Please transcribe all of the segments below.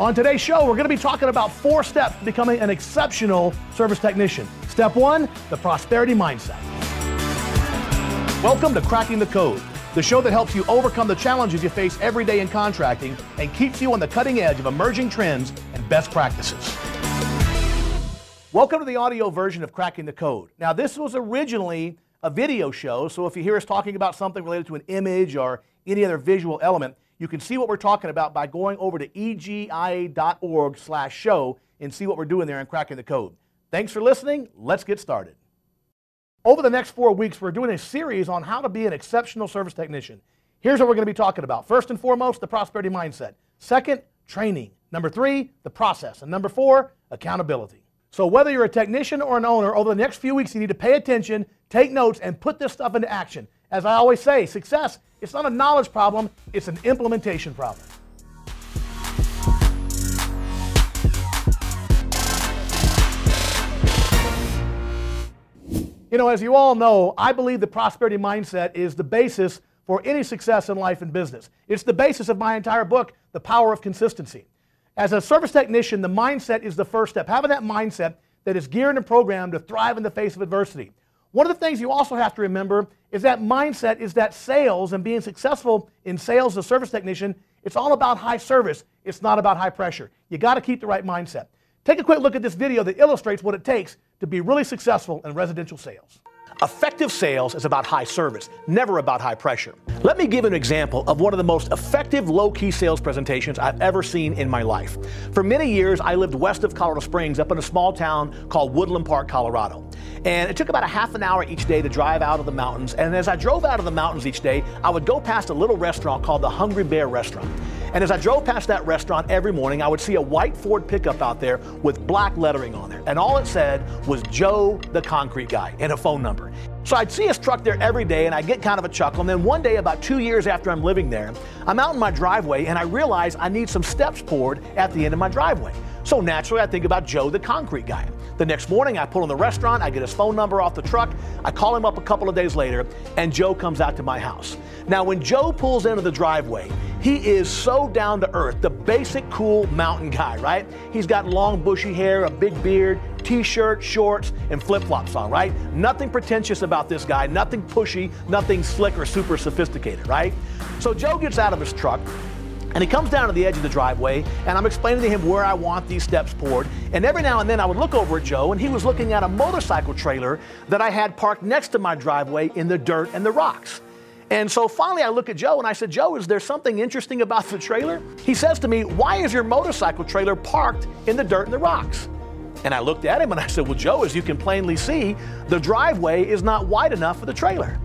On today's show, we're going to be talking about four steps to becoming an exceptional service technician. Step one, the prosperity mindset. Welcome to Cracking the Code, the show that helps you overcome the challenges you face every day in contracting and keeps you on the cutting edge of emerging trends and best practices. Welcome to the audio version of Cracking the Code. Now, this was originally a video show, so if you hear us talking about something related to an image or any other visual element, you can see what we're talking about by going over to egia.org slash show and see what we're doing there and cracking the code. Thanks for listening. Let's get started. Over the next four weeks, we're doing a series on how to be an exceptional service technician. Here's what we're going to be talking about. First and foremost, the prosperity mindset. Second, training. Number three, the process. And number four, accountability. So whether you're a technician or an owner, over the next few weeks, you need to pay attention, take notes, and put this stuff into action. As I always say, success, it's not a knowledge problem, it's an implementation problem. You know, as you all know, I believe the prosperity mindset is the basis for any success in life and business. It's the basis of my entire book, The Power of Consistency. As a service technician, the mindset is the first step. Having that mindset that is geared and programmed to thrive in the face of adversity. One of the things you also have to remember is that mindset is that sales and being successful in sales as a service technician, it's all about high service. It's not about high pressure. You got to keep the right mindset. Take a quick look at this video that illustrates what it takes to be really successful in residential sales. Effective sales is about high service, never about high pressure. Let me give an example of one of the most effective low key sales presentations I've ever seen in my life. For many years, I lived west of Colorado Springs up in a small town called Woodland Park, Colorado. And it took about a half an hour each day to drive out of the mountains. And as I drove out of the mountains each day, I would go past a little restaurant called the Hungry Bear Restaurant. And as I drove past that restaurant every morning, I would see a white Ford pickup out there with black lettering on there. And all it said was Joe the Concrete Guy and a phone number. So I'd see his truck there every day and I'd get kind of a chuckle. And then one day, about two years after I'm living there, I'm out in my driveway and I realize I need some steps poured at the end of my driveway. So naturally, I think about Joe the Concrete Guy. The next morning, I pull in the restaurant, I get his phone number off the truck, I call him up a couple of days later, and Joe comes out to my house. Now, when Joe pulls into the driveway, he is so down to earth, the basic cool mountain guy, right? He's got long bushy hair, a big beard, t-shirt, shorts, and flip-flops on, right? Nothing pretentious about this guy, nothing pushy, nothing slick or super sophisticated, right? So Joe gets out of his truck, and he comes down to the edge of the driveway, and I'm explaining to him where I want these steps poured. And every now and then I would look over at Joe, and he was looking at a motorcycle trailer that I had parked next to my driveway in the dirt and the rocks. And so finally I look at Joe and I said, Joe, is there something interesting about the trailer? He says to me, Why is your motorcycle trailer parked in the dirt and the rocks? And I looked at him and I said, Well, Joe, as you can plainly see, the driveway is not wide enough for the trailer.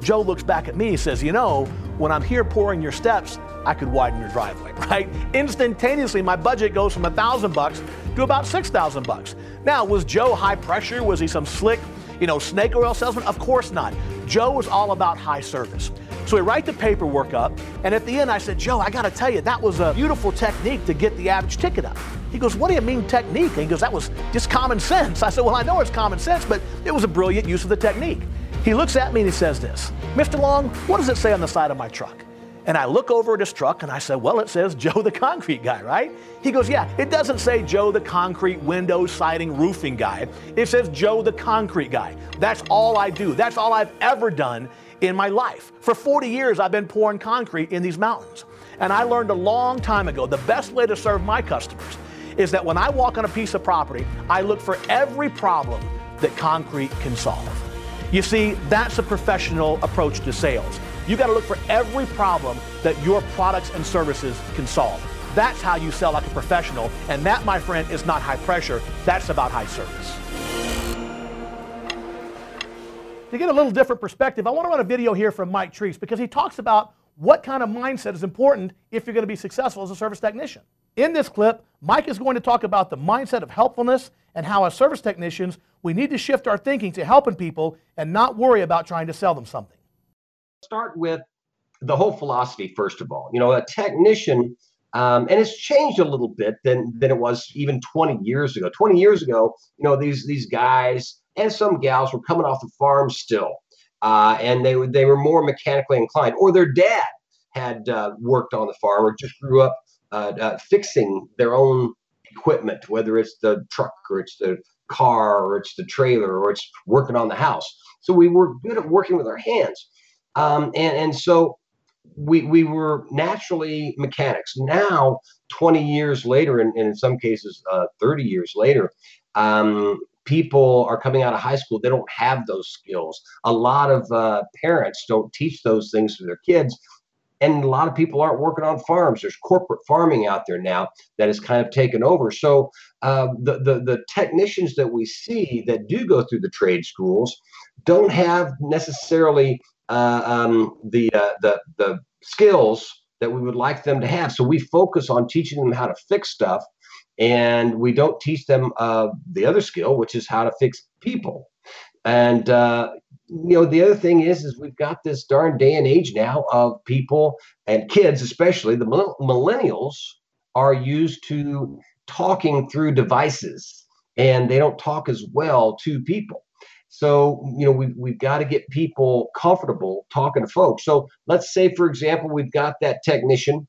Joe looks back at me and says, You know, when I'm here pouring your steps, I could widen your driveway, right? Instantaneously, my budget goes from a thousand bucks to about six thousand bucks. Now, was Joe high pressure? Was he some slick, you know, snake oil salesman? Of course not. Joe was all about high service. So we write the paperwork up, and at the end I said, Joe, I gotta tell you, that was a beautiful technique to get the average ticket up. He goes, What do you mean technique? And he goes, That was just common sense. I said, Well, I know it's common sense, but it was a brilliant use of the technique. He looks at me and he says this Mr. Long, what does it say on the side of my truck? And I look over at his truck and I say, Well, it says Joe the concrete guy, right? He goes, Yeah, it doesn't say Joe the concrete window siding roofing guy. It says Joe the concrete guy. That's all I do. That's all I've ever done in my life. For 40 years, I've been pouring concrete in these mountains. And I learned a long time ago the best way to serve my customers is that when I walk on a piece of property, I look for every problem that concrete can solve. You see, that's a professional approach to sales. You got to look for every problem that your products and services can solve. That's how you sell like a professional, and that, my friend, is not high pressure. That's about high service. To get a little different perspective, I want to run a video here from Mike Treese because he talks about what kind of mindset is important if you're going to be successful as a service technician. In this clip, Mike is going to talk about the mindset of helpfulness and how, as service technicians, we need to shift our thinking to helping people and not worry about trying to sell them something. Start with the whole philosophy, first of all. You know, a technician, um, and it's changed a little bit than, than it was even 20 years ago. 20 years ago, you know, these, these guys and some gals were coming off the farm still, uh, and they, they were more mechanically inclined, or their dad had uh, worked on the farm or just grew up uh, uh, fixing their own equipment, whether it's the truck or it's the car or it's the trailer or it's working on the house. So we were good at working with our hands. Um, and, and so we, we were naturally mechanics. Now, 20 years later, and, and in some cases, uh, 30 years later, um, people are coming out of high school, they don't have those skills. A lot of uh, parents don't teach those things to their kids. And a lot of people aren't working on farms. There's corporate farming out there now that has kind of taken over. So uh, the, the the technicians that we see that do go through the trade schools don't have necessarily uh, um, the uh, the the skills that we would like them to have. So we focus on teaching them how to fix stuff and we don't teach them uh, the other skill, which is how to fix people. And uh, you know, the other thing is, is we've got this darn day and age now of people and kids, especially the millennials, are used to talking through devices, and they don't talk as well to people. So, you know, we've, we've got to get people comfortable talking to folks. So, let's say, for example, we've got that technician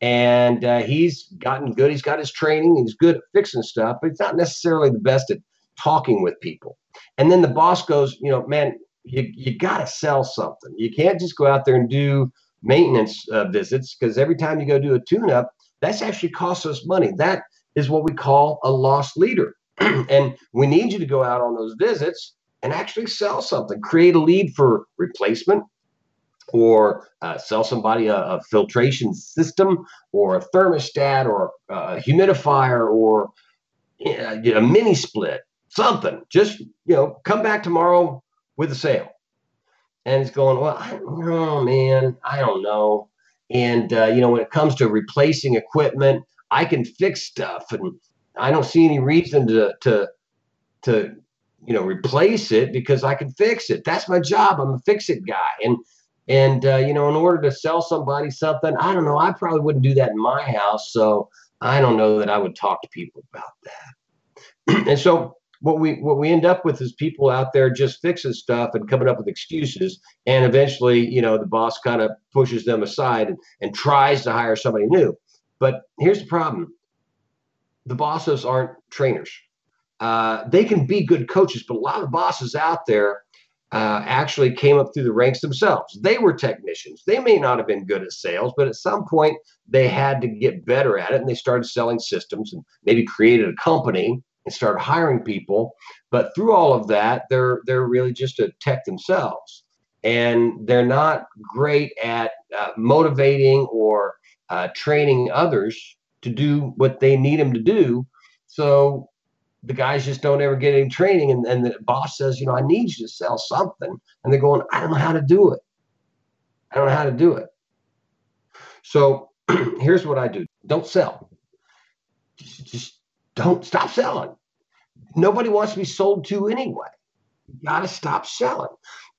and uh, he's gotten good. He's got his training. He's good at fixing stuff, but he's not necessarily the best at talking with people. And then the boss goes, you know, man, you you got to sell something. You can't just go out there and do maintenance uh, visits because every time you go do a tune-up, that's actually costs us money. That is what we call a lost leader. and we need you to go out on those visits and actually sell something, create a lead for replacement or uh, sell somebody a, a, filtration system or a thermostat or a humidifier or you know, a mini split, something. Just, you know, come back tomorrow with a sale. And it's going, well, I know, man. I don't know. And, uh, you know, when it comes to replacing equipment, I can fix stuff and I don't see any reason to, to, to, you know, replace it because I can fix it. That's my job. I'm a fix it guy. And, and, uh, you know, in order to sell somebody something, I don't know, I probably wouldn't do that in my house. So I don't know that I would talk to people about that. and so what we what we end up with is people out there just fixing stuff and coming up with excuses and eventually you know the boss kind of pushes them aside and, and tries to hire somebody new but here's the problem the bosses aren't trainers uh, they can be good coaches but a lot of bosses out there uh, actually came up through the ranks themselves. They were technicians. They may not have been good at sales, but at some point they had to get better at it and they started selling systems and maybe created a company and started hiring people. But through all of that, they're they're really just a tech themselves, and they're not great at uh, motivating or uh, training others to do what they need them to do. So the guys just don't ever get any training and, and the boss says you know i need you to sell something. And they're going i don't know how to do it. I don't know how to do it. So here's what i do. Don't sell. Just, just don't stop selling. Nobody wants to be sold to anyway. You got to stop selling.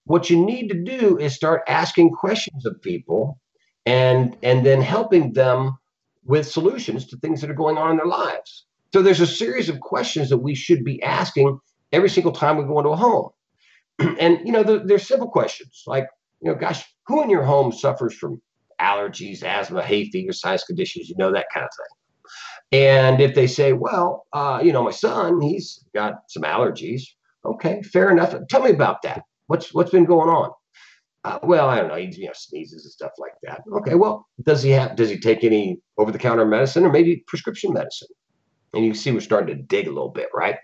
What you need to do is start asking questions of people and and then helping them with solutions to things that are going on in their lives so there's a series of questions that we should be asking every single time we go into a home. and, you know, they're, simple questions like, you know, gosh, who in your home suffers from allergies, asthma, hay fever, sinus conditions, you know, that kind of thing. And if they say, well, uh, you know, my son, he's got some allergies. Okay, fair enough. Tell me about that. What's what's been going on? Uh, well, I don't know. He you know sneezes and stuff like that. Okay, well, does he have? Does he take any over-the-counter medicine or maybe prescription medicine? And you can see we're starting to dig a little bit, right?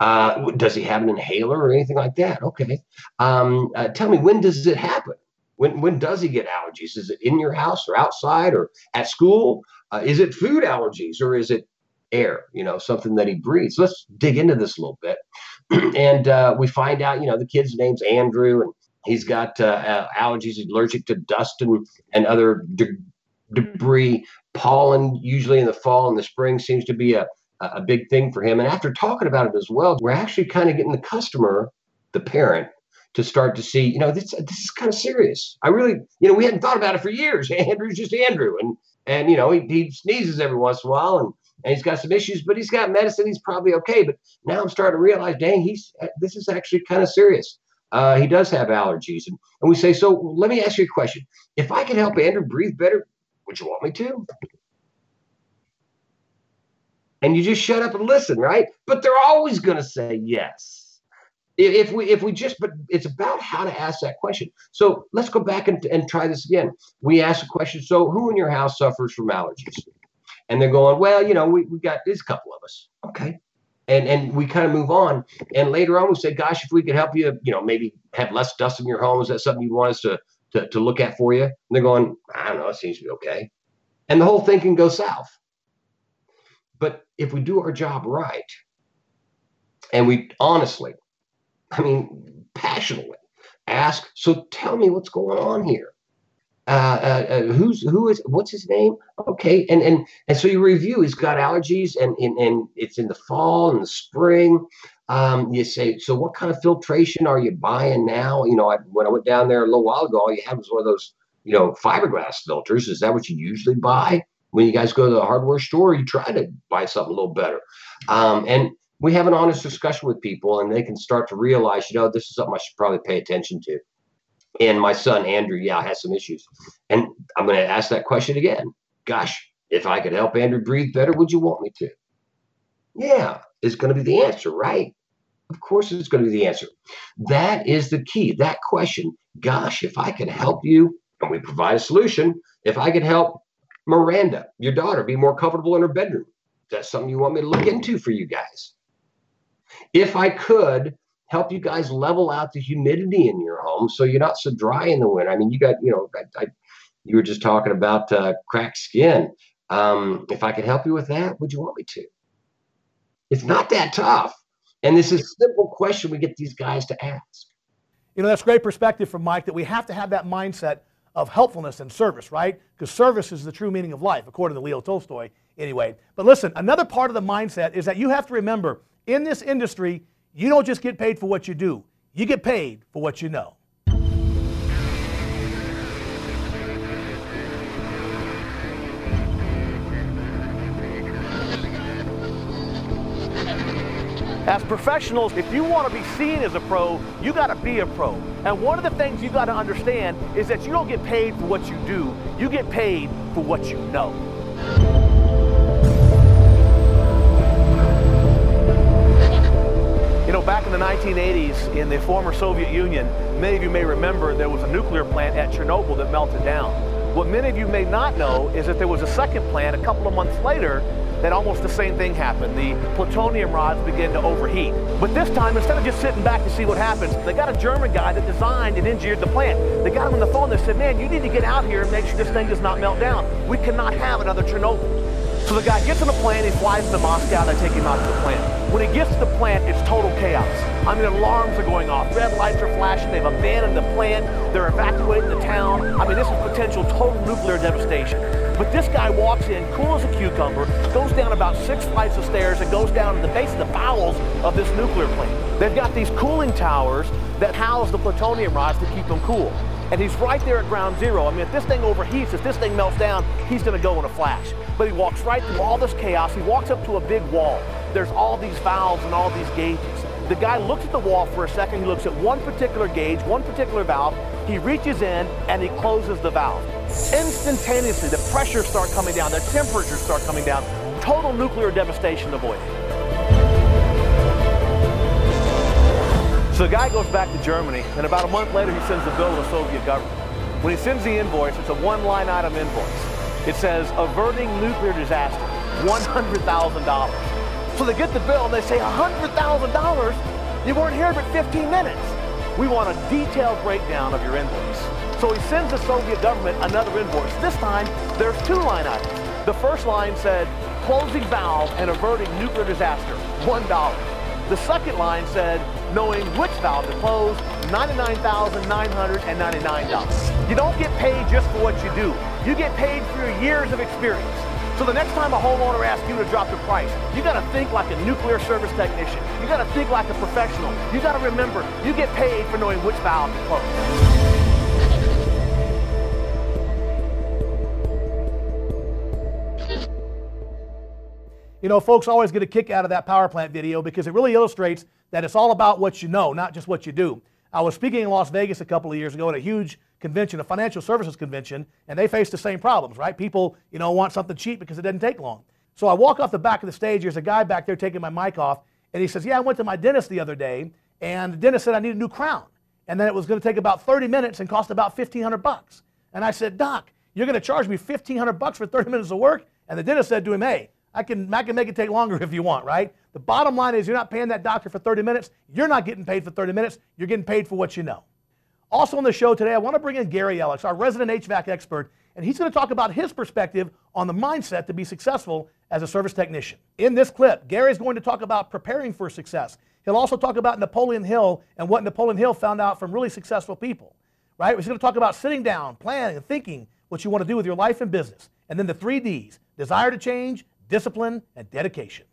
Uh, does he have an inhaler or anything like that? Okay. Um, uh, tell me, when does it happen? When, when does he get allergies? Is it in your house or outside or at school? Uh, is it food allergies or is it air, you know, something that he breathes? Let's dig into this a little bit. and uh, we find out, you know, the kid's name's Andrew and he's got uh, allergies, allergic to dust and, and other de- debris pollen usually in the fall and the spring seems to be a, a big thing for him. And after talking about it as well, we're actually kind of getting the customer, the parent, to start to see, you know, this this is kind of serious. I really, you know, we hadn't thought about it for years. Andrew's just Andrew, and and you know, he, he sneezes every once in a while, and and he's got some issues, but he's got medicine. He's probably okay. But now I'm starting to realize, dang, he's this is actually kind of serious. Uh, he does have allergies, and, and we say, so let me ask you a question. If I can help Andrew breathe better, would you want me to? and you just shut up and listen, right? But they're always going to say yes. If we if we just but it's about how to ask that question. So let's go back and, and try this again. We ask a question. So who in your house suffers from allergies? And they're going, well, you know, we, we got a couple of us. Okay. And and we kind of move on. And later on we say, gosh, if we could help you, you know, maybe have less dust in your home, is that something you want us to to, to look at for you? And they're going, I don't know, it seems to be okay. And the whole thing can go south. But if we do our job right, and we honestly, I mean, passionately ask, so tell me what's going on here. Uh, uh, uh, who's who is what's his name? Okay, and and and so you review. He's got allergies, and and, and it's in the fall and the spring. Um, you say, so what kind of filtration are you buying now? You know, I, when I went down there a little while ago, all you had was one of those, you know, fiberglass filters. Is that what you usually buy? when you guys go to the hardware store, you try to buy something a little better. Um, and we have an honest discussion with people, and they can start to realize, you know, this is something I should probably pay attention to. And my son Andrew, yeah, has some issues, and I'm going to ask that question again. Gosh, if I could help Andrew breathe better, would you want me to? Yeah, is going to be the answer, right? Of course, it's going to be the answer. That is the key. That question. Gosh, if I could help you, and we provide a solution. If I could help Miranda, your daughter, be more comfortable in her bedroom. That's something you want me to look into for you guys. If I could help you guys level out the humidity in your home so you're not so dry in the winter. I mean, you got, you know, I, I, you were just talking about uh, cracked skin. Um, if I could help you with that, would you want me to? It's not that tough. And this is a simple question we get these guys to ask. You know, that's great perspective from Mike that we have to have that mindset of helpfulness and service, right? Because service is the true meaning of life, according to Leo Tolstoy, anyway. But listen, another part of the mindset is that you have to remember in this industry, you don't just get paid for what you do, you get paid for what you know. As professionals, if you want to be seen as a pro, you got to be a pro. And one of the things you got to understand is that you don't get paid for what you do, you get paid for what you know. In the 1980s in the former Soviet Union, many of you may remember there was a nuclear plant at Chernobyl that melted down. What many of you may not know is that there was a second plant a couple of months later that almost the same thing happened. The plutonium rods began to overheat. But this time, instead of just sitting back to see what happens, they got a German guy that designed and engineered the plant. They got him on the phone. They said, man, you need to get out here and make sure this thing does not melt down. We cannot have another Chernobyl. So the guy gets on the plane, he flies to Moscow, they take him out to the plant. When it gets to the plant, it's total chaos. I mean, alarms are going off, red lights are flashing, they've abandoned the plant, they're evacuating the town. I mean, this is potential total nuclear devastation. But this guy walks in, cool as a cucumber, goes down about six flights of stairs and goes down to the base of the bowels of this nuclear plant. They've got these cooling towers that house the plutonium rods to keep them cool. And he's right there at ground zero. I mean, if this thing overheats, if this thing melts down, he's going to go in a flash. But he walks right through all this chaos. He walks up to a big wall. There's all these valves and all these gauges. The guy looks at the wall for a second. He looks at one particular gauge, one particular valve. He reaches in and he closes the valve. Instantaneously, the pressures start coming down, the temperatures start coming down. Total nuclear devastation avoided. So the guy goes back to Germany, and about a month later, he sends the bill to the Soviet government. When he sends the invoice, it's a one-line item invoice. It says, averting nuclear disaster, $100,000. So they get the bill, and they say, $100,000? You weren't here but 15 minutes. We want a detailed breakdown of your invoice. So he sends the Soviet government another invoice. This time, there's two line items. The first line said, closing valve and averting nuclear disaster, $1. The second line said, knowing which valve to close, $99,999. You don't get paid just for what you do. You get paid for your years of experience. So the next time a homeowner asks you to drop the price, you got to think like a nuclear service technician. You got to think like a professional. You got to remember, you get paid for knowing which valve to close. You know, folks always get a kick out of that power plant video because it really illustrates that it's all about what you know, not just what you do. I was speaking in Las Vegas a couple of years ago at a huge convention, a financial services convention, and they faced the same problems, right? People, you know, want something cheap because it doesn't take long. So I walk off the back of the stage. There's a guy back there taking my mic off, and he says, Yeah, I went to my dentist the other day, and the dentist said I need a new crown. And then it was going to take about 30 minutes and cost about 1500 bucks. And I said, Doc, you're going to charge me 1500 bucks for 30 minutes of work? And the dentist said to him, Hey, I can, I can make it take longer if you want, right? The bottom line is you're not paying that doctor for 30 minutes. You're not getting paid for 30 minutes. You're getting paid for what you know. Also on the show today, I want to bring in Gary Ellis, our resident HVAC expert, and he's going to talk about his perspective on the mindset to be successful as a service technician. In this clip, Gary is going to talk about preparing for success. He'll also talk about Napoleon Hill and what Napoleon Hill found out from really successful people. Right? He's going to talk about sitting down, planning, and thinking what you want to do with your life and business. And then the three D's desire to change, discipline, and dedication.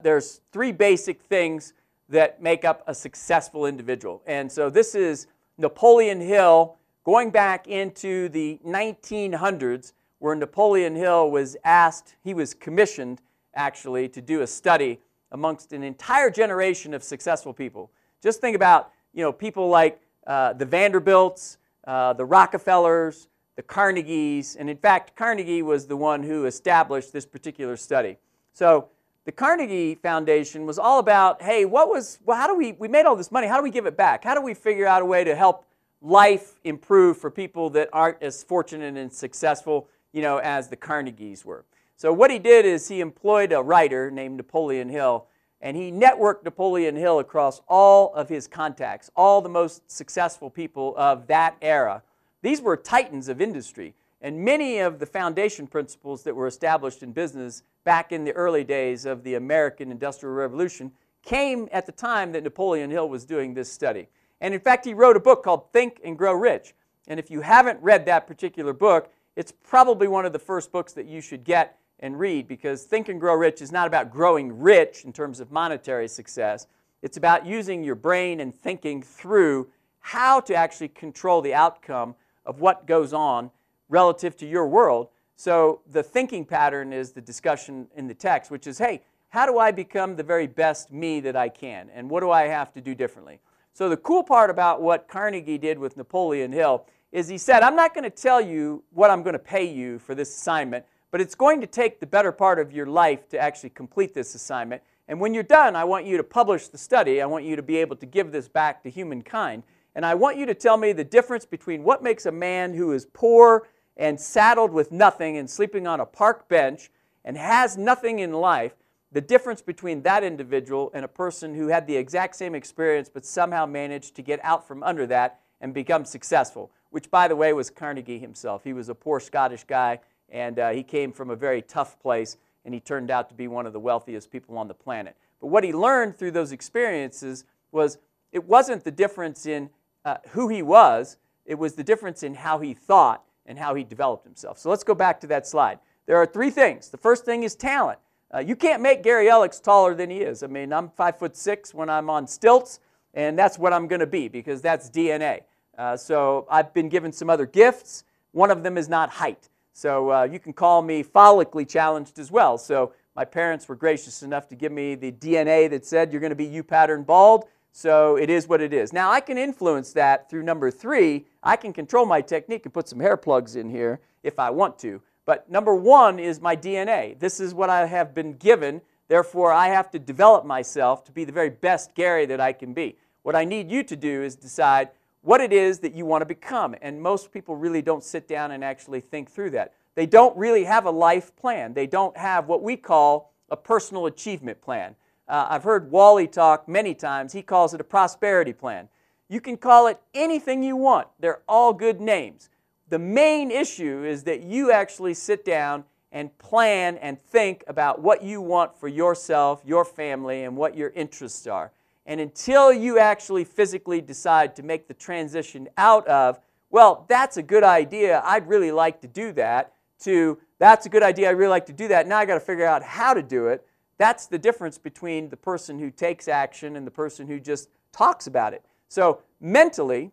There's three basic things that make up a successful individual. And so this is Napoleon Hill going back into the 1900s where Napoleon Hill was asked, he was commissioned actually to do a study amongst an entire generation of successful people. Just think about, you know, people like uh, the Vanderbilts, uh, the Rockefellers, the Carnegies, and in fact, Carnegie was the one who established this particular study. So the Carnegie Foundation was all about, hey, what was, well, how do we, we made all this money, how do we give it back? How do we figure out a way to help life improve for people that aren't as fortunate and successful, you know, as the Carnegies were? So what he did is he employed a writer named Napoleon Hill, and he networked Napoleon Hill across all of his contacts, all the most successful people of that era. These were titans of industry. And many of the foundation principles that were established in business back in the early days of the American Industrial Revolution came at the time that Napoleon Hill was doing this study. And in fact, he wrote a book called Think and Grow Rich. And if you haven't read that particular book, it's probably one of the first books that you should get and read because Think and Grow Rich is not about growing rich in terms of monetary success. It's about using your brain and thinking through how to actually control the outcome of what goes on relative to your world. So the thinking pattern is the discussion in the text, which is, hey, how do I become the very best me that I can? And what do I have to do differently? So the cool part about what Carnegie did with Napoleon Hill is he said, I'm not going to tell you what I'm going to pay you for this assignment, but it's going to take the better part of your life to actually complete this assignment. And when you're done, I want you to publish the study. I want you to be able to give this back to humankind. And I want you to tell me the difference between what makes a man who is poor and saddled with nothing and sleeping on a park bench and has nothing in life, the difference between that individual and a person who had the exact same experience but somehow managed to get out from under that and become successful, which, by the way, was Carnegie himself. He was a poor Scottish guy, and uh, he came from a very tough place, and he turned out to be one of the wealthiest people on the planet. But what he learned through those experiences was it wasn't the difference in uh, who he was, it was the difference in how he thought and how he developed himself. So let's go back to that slide. There are three things. The first thing is talent. Uh, you can't make Gary Ellis taller than he is. I mean, I'm five foot six when I'm on stilts, and that's what I'm going to be because that's DNA. Uh, so I've been given some other gifts. One of them is not height. So uh, you can call me follically challenged as well. So my parents were gracious enough to give me the DNA that said you're going to be U pattern bald. So it is what it is. Now I can influence that through number three. I can control my technique and put some hair plugs in here if I want to. But number one is my DNA. This is what I have been given. Therefore, I have to develop myself to be the very best Gary that I can be. What I need you to do is decide what it is that you want to become. And most people really don't sit down and actually think through that. They don't really have a life plan. They don't have what we call a personal achievement plan. Uh, I've heard Wally talk many times. He calls it a prosperity plan. You can call it anything you want, they're all good names. The main issue is that you actually sit down and plan and think about what you want for yourself, your family, and what your interests are. And until you actually physically decide to make the transition out of, well, that's a good idea, I'd really like to do that, to that's a good idea, I'd really like to do that, now I got to figure out how to do it that's the difference between the person who takes action and the person who just talks about it. So, mentally,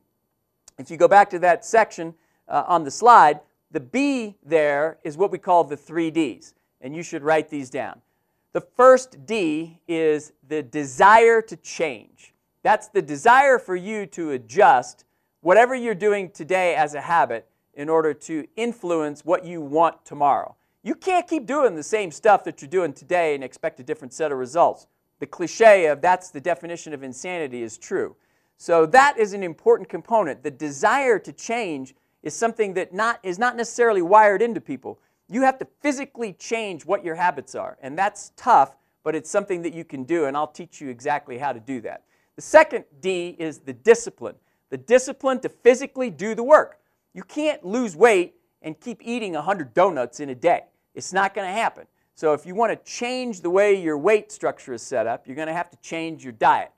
if you go back to that section uh, on the slide, the B there is what we call the three Ds, and you should write these down. The first D is the desire to change. That's the desire for you to adjust whatever you're doing today as a habit in order to influence what you want tomorrow. You can't keep doing the same stuff that you're doing today and expect a different set of results. The cliche of that's the definition of insanity is true. So that is an important component. The desire to change is something that not, is not necessarily wired into people. You have to physically change what your habits are, and that's tough, but it's something that you can do, and I'll teach you exactly how to do that. The second D is the discipline the discipline to physically do the work. You can't lose weight and keep eating 100 donuts in a day. It's not going to happen. So if you want to change the way your weight structure is set up, you're going to have to change your diet.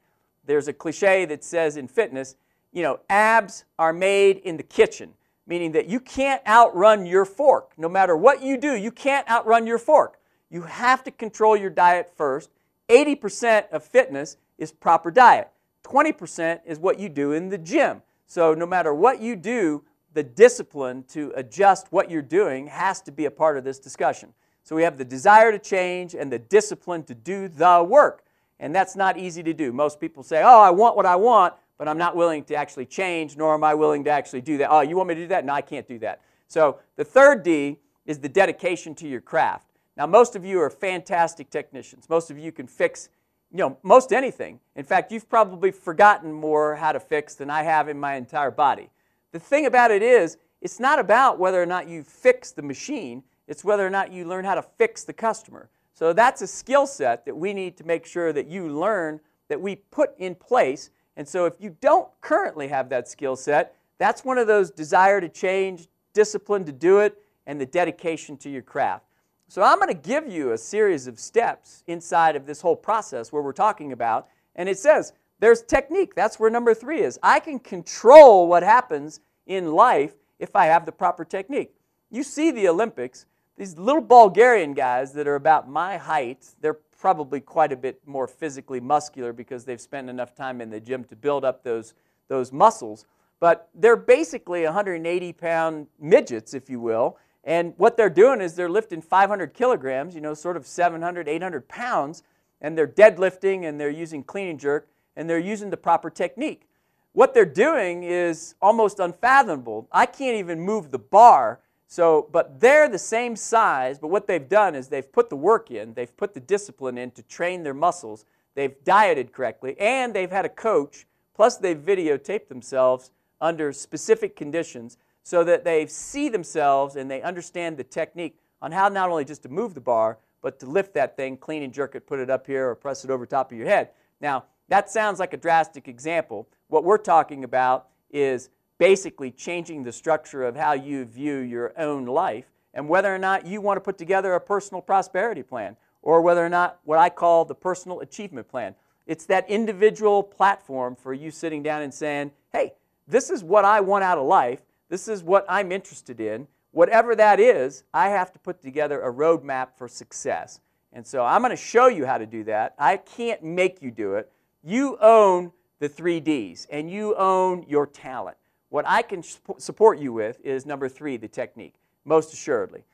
There's a cliche that says in fitness, you know, abs are made in the kitchen, meaning that you can't outrun your fork. No matter what you do, you can't outrun your fork. You have to control your diet first. 80% of fitness is proper diet. 20% is what you do in the gym. So no matter what you do, the discipline to adjust what you're doing has to be a part of this discussion. So we have the desire to change and the discipline to do the work. And that's not easy to do. Most people say, oh, I want what I want, but I'm not willing to actually change, nor am I willing to actually do that. Oh, you want me to do that? No, I can't do that. So the third D is the dedication to your craft. Now, most of you are fantastic technicians. Most of you can fix you know, most anything. In fact, you've probably forgotten more how to fix than I have in my entire body. The thing about it is, it's not about whether or not you fix the machine, it's whether or not you learn how to fix the customer. So that's a skill set that we need to make sure that you learn, that we put in place. And so if you don't currently have that skill set, that's one of those desire to change, discipline to do it, and the dedication to your craft. So I'm going to give you a series of steps inside of this whole process where we're talking about, and it says there's technique. That's where number three is. I can control what happens in life if I have the proper technique. You see the Olympics, these little Bulgarian guys that are about my height, they're probably quite a bit more physically muscular because they've spent enough time in the gym to build up those, those muscles. But they're basically 180 pound midgets, if you will, and what they're doing is they're lifting 500 kilograms, you know, sort of 700, 800 pounds, and they're deadlifting and they're using clean and jerk and they're using the proper technique. What they're doing is almost unfathomable. I can't even move the bar. So, but they're the same size, but what they've done is they've put the work in, they've put the discipline in to train their muscles, they've dieted correctly, and they've had a coach, plus they've videotaped themselves under specific conditions so that they see themselves and they understand the technique on how not only just to move the bar, but to lift that thing, clean and jerk it, put it up here, or press it over top of your head. Now, that sounds like a drastic example. What we're talking about is basically changing the structure of how you view your own life and whether or not you want to put together a personal prosperity plan or whether or not what I call the personal achievement plan. It's that individual platform for you sitting down and saying, hey, this is what I want out of life. This is what I'm interested in. Whatever that is, I have to put together a roadmap for success. And so I'm going to show you how to do that. I can't make you do it. You own the three Ds and you own your talent. What I can support you with is number three, the technique, most assuredly.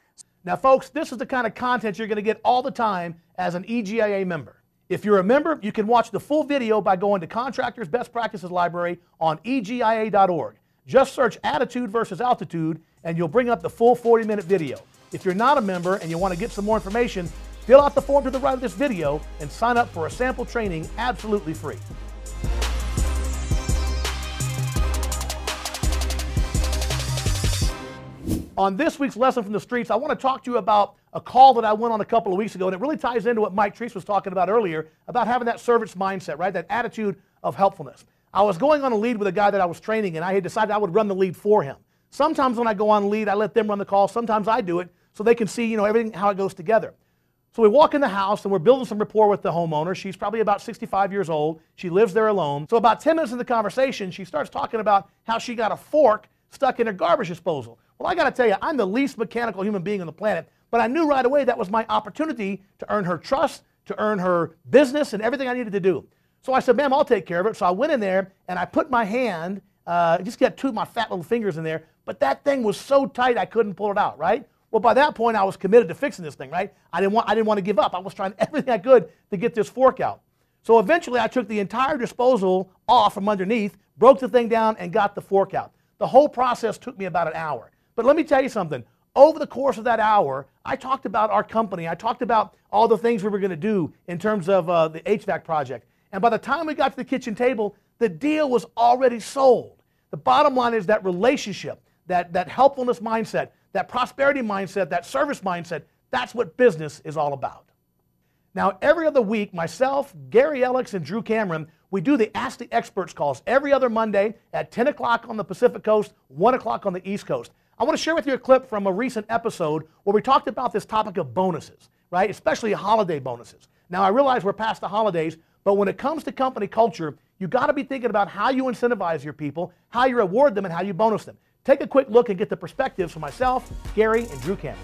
Now, folks, this is the kind of content you're going to get all the time as an EGIA member. If you're a member, you can watch the full video by going to Contractors Best Practices Library on egia.org. Just search attitude versus altitude and you'll bring up the full 40 minute video. If you're not a member and you want to get some more information, fill out the form to the right of this video and sign up for a sample training absolutely free. On this week's lesson from the streets, I want to talk to you about a call that I went on a couple of weeks ago, and it really ties into what Mike Treese was talking about earlier about having that servant's mindset, right? That attitude of helpfulness. I was going on a lead with a guy that I was training, and I had decided I would run the lead for him. Sometimes when I go on lead, I let them run the call. Sometimes I do it so they can see, you know, everything how it goes together. So we walk in the house and we're building some rapport with the homeowner. She's probably about 65 years old. She lives there alone. So about 10 minutes in the conversation, she starts talking about how she got a fork stuck in her garbage disposal. Well, I got to tell you, I'm the least mechanical human being on the planet, but I knew right away that was my opportunity to earn her trust, to earn her business, and everything I needed to do. So I said, ma'am, I'll take care of it. So I went in there and I put my hand, uh, just got two of my fat little fingers in there, but that thing was so tight I couldn't pull it out, right? Well, by that point, I was committed to fixing this thing, right? I didn't want, I didn't want to give up. I was trying everything I could to get this fork out. So eventually, I took the entire disposal off from underneath, broke the thing down, and got the fork out. The whole process took me about an hour. But let me tell you something. over the course of that hour, I talked about our company. I talked about all the things we were going to do in terms of uh, the HVAC project. And by the time we got to the kitchen table, the deal was already sold. The bottom line is that relationship, that, that helpfulness mindset, that prosperity mindset, that service mindset, that's what business is all about. Now, every other week, myself, Gary Ellis, and Drew Cameron, we do the Ask the Experts calls every other Monday at 10 o'clock on the Pacific Coast, 1 o'clock on the East Coast. I want to share with you a clip from a recent episode where we talked about this topic of bonuses, right? Especially holiday bonuses. Now, I realize we're past the holidays, but when it comes to company culture, you got to be thinking about how you incentivize your people, how you reward them, and how you bonus them. Take a quick look and get the perspectives from myself, Gary, and Drew Cameron.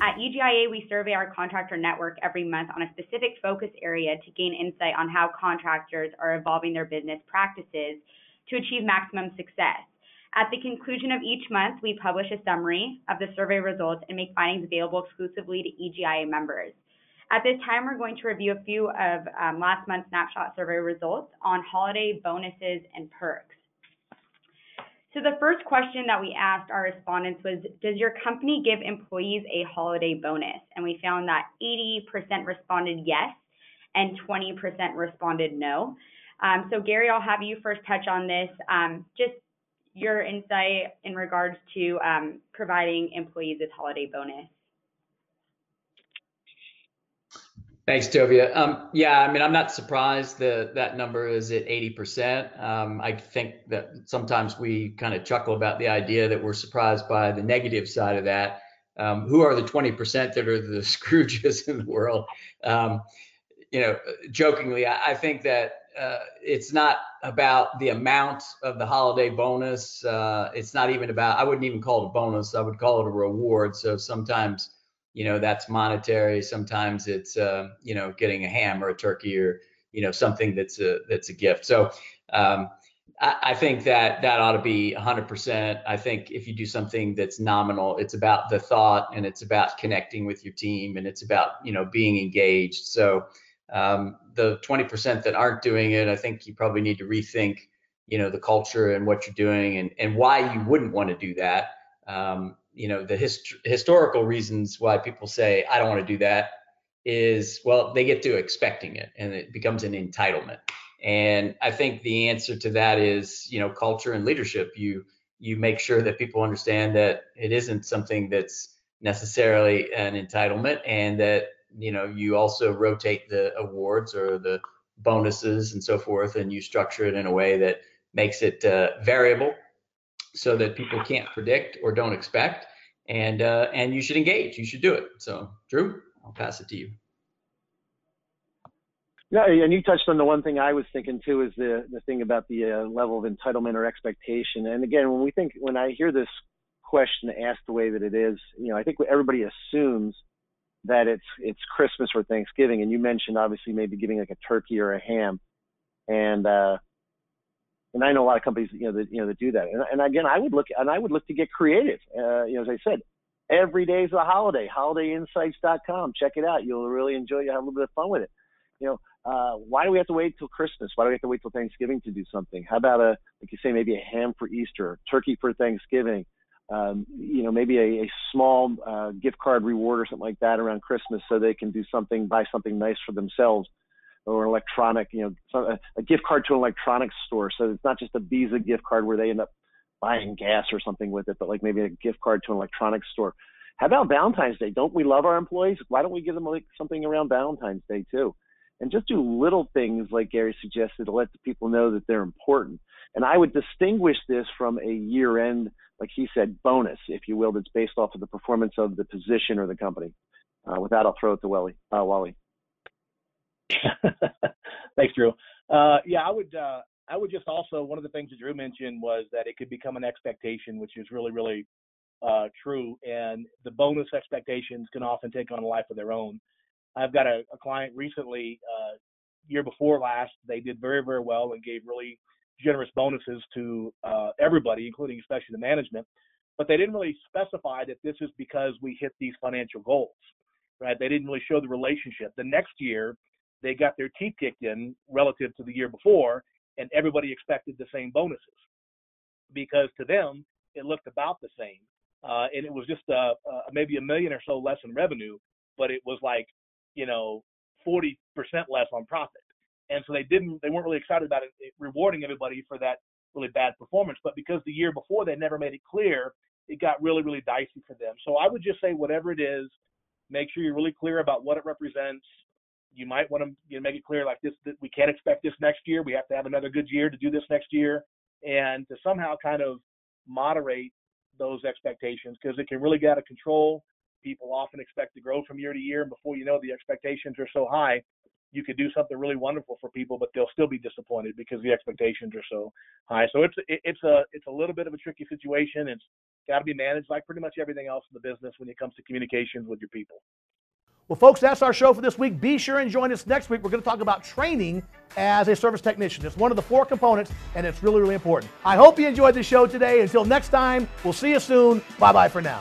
At EGIA, we survey our contractor network every month on a specific focus area to gain insight on how contractors are evolving their business practices to achieve maximum success. At the conclusion of each month, we publish a summary of the survey results and make findings available exclusively to EGIA members. At this time, we're going to review a few of um, last month's snapshot survey results on holiday bonuses and perks. So the first question that we asked our respondents was, does your company give employees a holiday bonus? And we found that 80% responded yes and 20% responded no. Um, so Gary, I'll have you first touch on this. Um, just your insight in regards to um, providing employees this holiday bonus. Thanks, Tovia. Um, yeah, I mean, I'm not surprised that that number is at 80%. Um, I think that sometimes we kind of chuckle about the idea that we're surprised by the negative side of that. Um, who are the 20% that are the Scrooges in the world? Um, you know, jokingly, I, I think that uh, it's not about the amount of the holiday bonus. Uh, it's not even about, I wouldn't even call it a bonus. I would call it a reward. So sometimes you know that's monetary. Sometimes it's uh, you know getting a ham or a turkey or you know something that's a that's a gift. So um, I, I, think that that ought to be 100% i think if you do something that's nominal it's about the thought and it's about connecting with your team and it's about you know being engaged. So um, the 20% that aren't doing it i think you probably need to rethink you know the culture and what you're doing and, and why you wouldn't want to do that um, you know the hist- historical reasons why people say I don't want to do that is well they get to expecting it and it becomes an entitlement. And I think the answer to that is you know culture and leadership. You you make sure that people understand that it isn't something that's necessarily an entitlement and that you know you also rotate the awards or the bonuses and so forth and you structure it in a way that makes it uh, variable so that people can't predict or don't expect. And uh, and you should engage. You should do it. So, Drew, I'll pass it to you. Yeah, and you touched on the one thing I was thinking too is the the thing about the uh, level of entitlement or expectation. And again, when we think when I hear this question asked the way that it is, you know, I think everybody assumes that it's it's Christmas or Thanksgiving. And you mentioned obviously maybe giving like a turkey or a ham, and uh, and I know a lot of companies, you know, that you know that do that. And, and again, I would look and I would look to get creative. Uh, you know, as I said, every day is a holiday. HolidayInsights.com. Check it out. You'll really enjoy. You have a little bit of fun with it. You know, uh, why do we have to wait till Christmas? Why do we have to wait till Thanksgiving to do something? How about a, like you say, maybe a ham for Easter, turkey for Thanksgiving? Um, you know, maybe a, a small uh, gift card reward or something like that around Christmas, so they can do something, buy something nice for themselves or an electronic, you know, a gift card to an electronics store. So it's not just a Visa gift card where they end up buying gas or something with it, but like maybe a gift card to an electronics store. How about Valentine's Day? Don't we love our employees? Why don't we give them like something around Valentine's Day too? And just do little things like Gary suggested to let the people know that they're important. And I would distinguish this from a year end, like he said, bonus, if you will, that's based off of the performance of the position or the company. Uh, with that, I'll throw it to Wally. Uh, Wally. Thanks, Drew. Uh, yeah, I would. Uh, I would just also one of the things that Drew mentioned was that it could become an expectation, which is really, really uh, true. And the bonus expectations can often take on a life of their own. I've got a, a client recently, uh, year before last, they did very, very well and gave really generous bonuses to uh, everybody, including especially the management. But they didn't really specify that this is because we hit these financial goals, right? They didn't really show the relationship. The next year, they got their teeth kicked in relative to the year before, and everybody expected the same bonuses. because to them it looked about the same, uh, and it was just uh, uh, maybe a million or so less in revenue, but it was like you know 40% less on profit, and so they didn't they weren't really excited about it, it rewarding everybody for that really bad performance. But because the year before they never made it clear, it got really really dicey for them. So I would just say whatever it is, make sure you're really clear about what it represents. You might want to you know, make it clear like this that we can't expect this next year. We have to have another good year to do this next year, and to somehow kind of moderate those expectations because it can really get out of control. People often expect to grow from year to year, and before you know, the expectations are so high, you could do something really wonderful for people, but they'll still be disappointed because the expectations are so high. So it's it's a it's a little bit of a tricky situation. It's got to be managed like pretty much everything else in the business when it comes to communications with your people. Well, folks, that's our show for this week. Be sure and join us next week. We're going to talk about training as a service technician. It's one of the four components, and it's really, really important. I hope you enjoyed the show today. Until next time, we'll see you soon. Bye bye for now.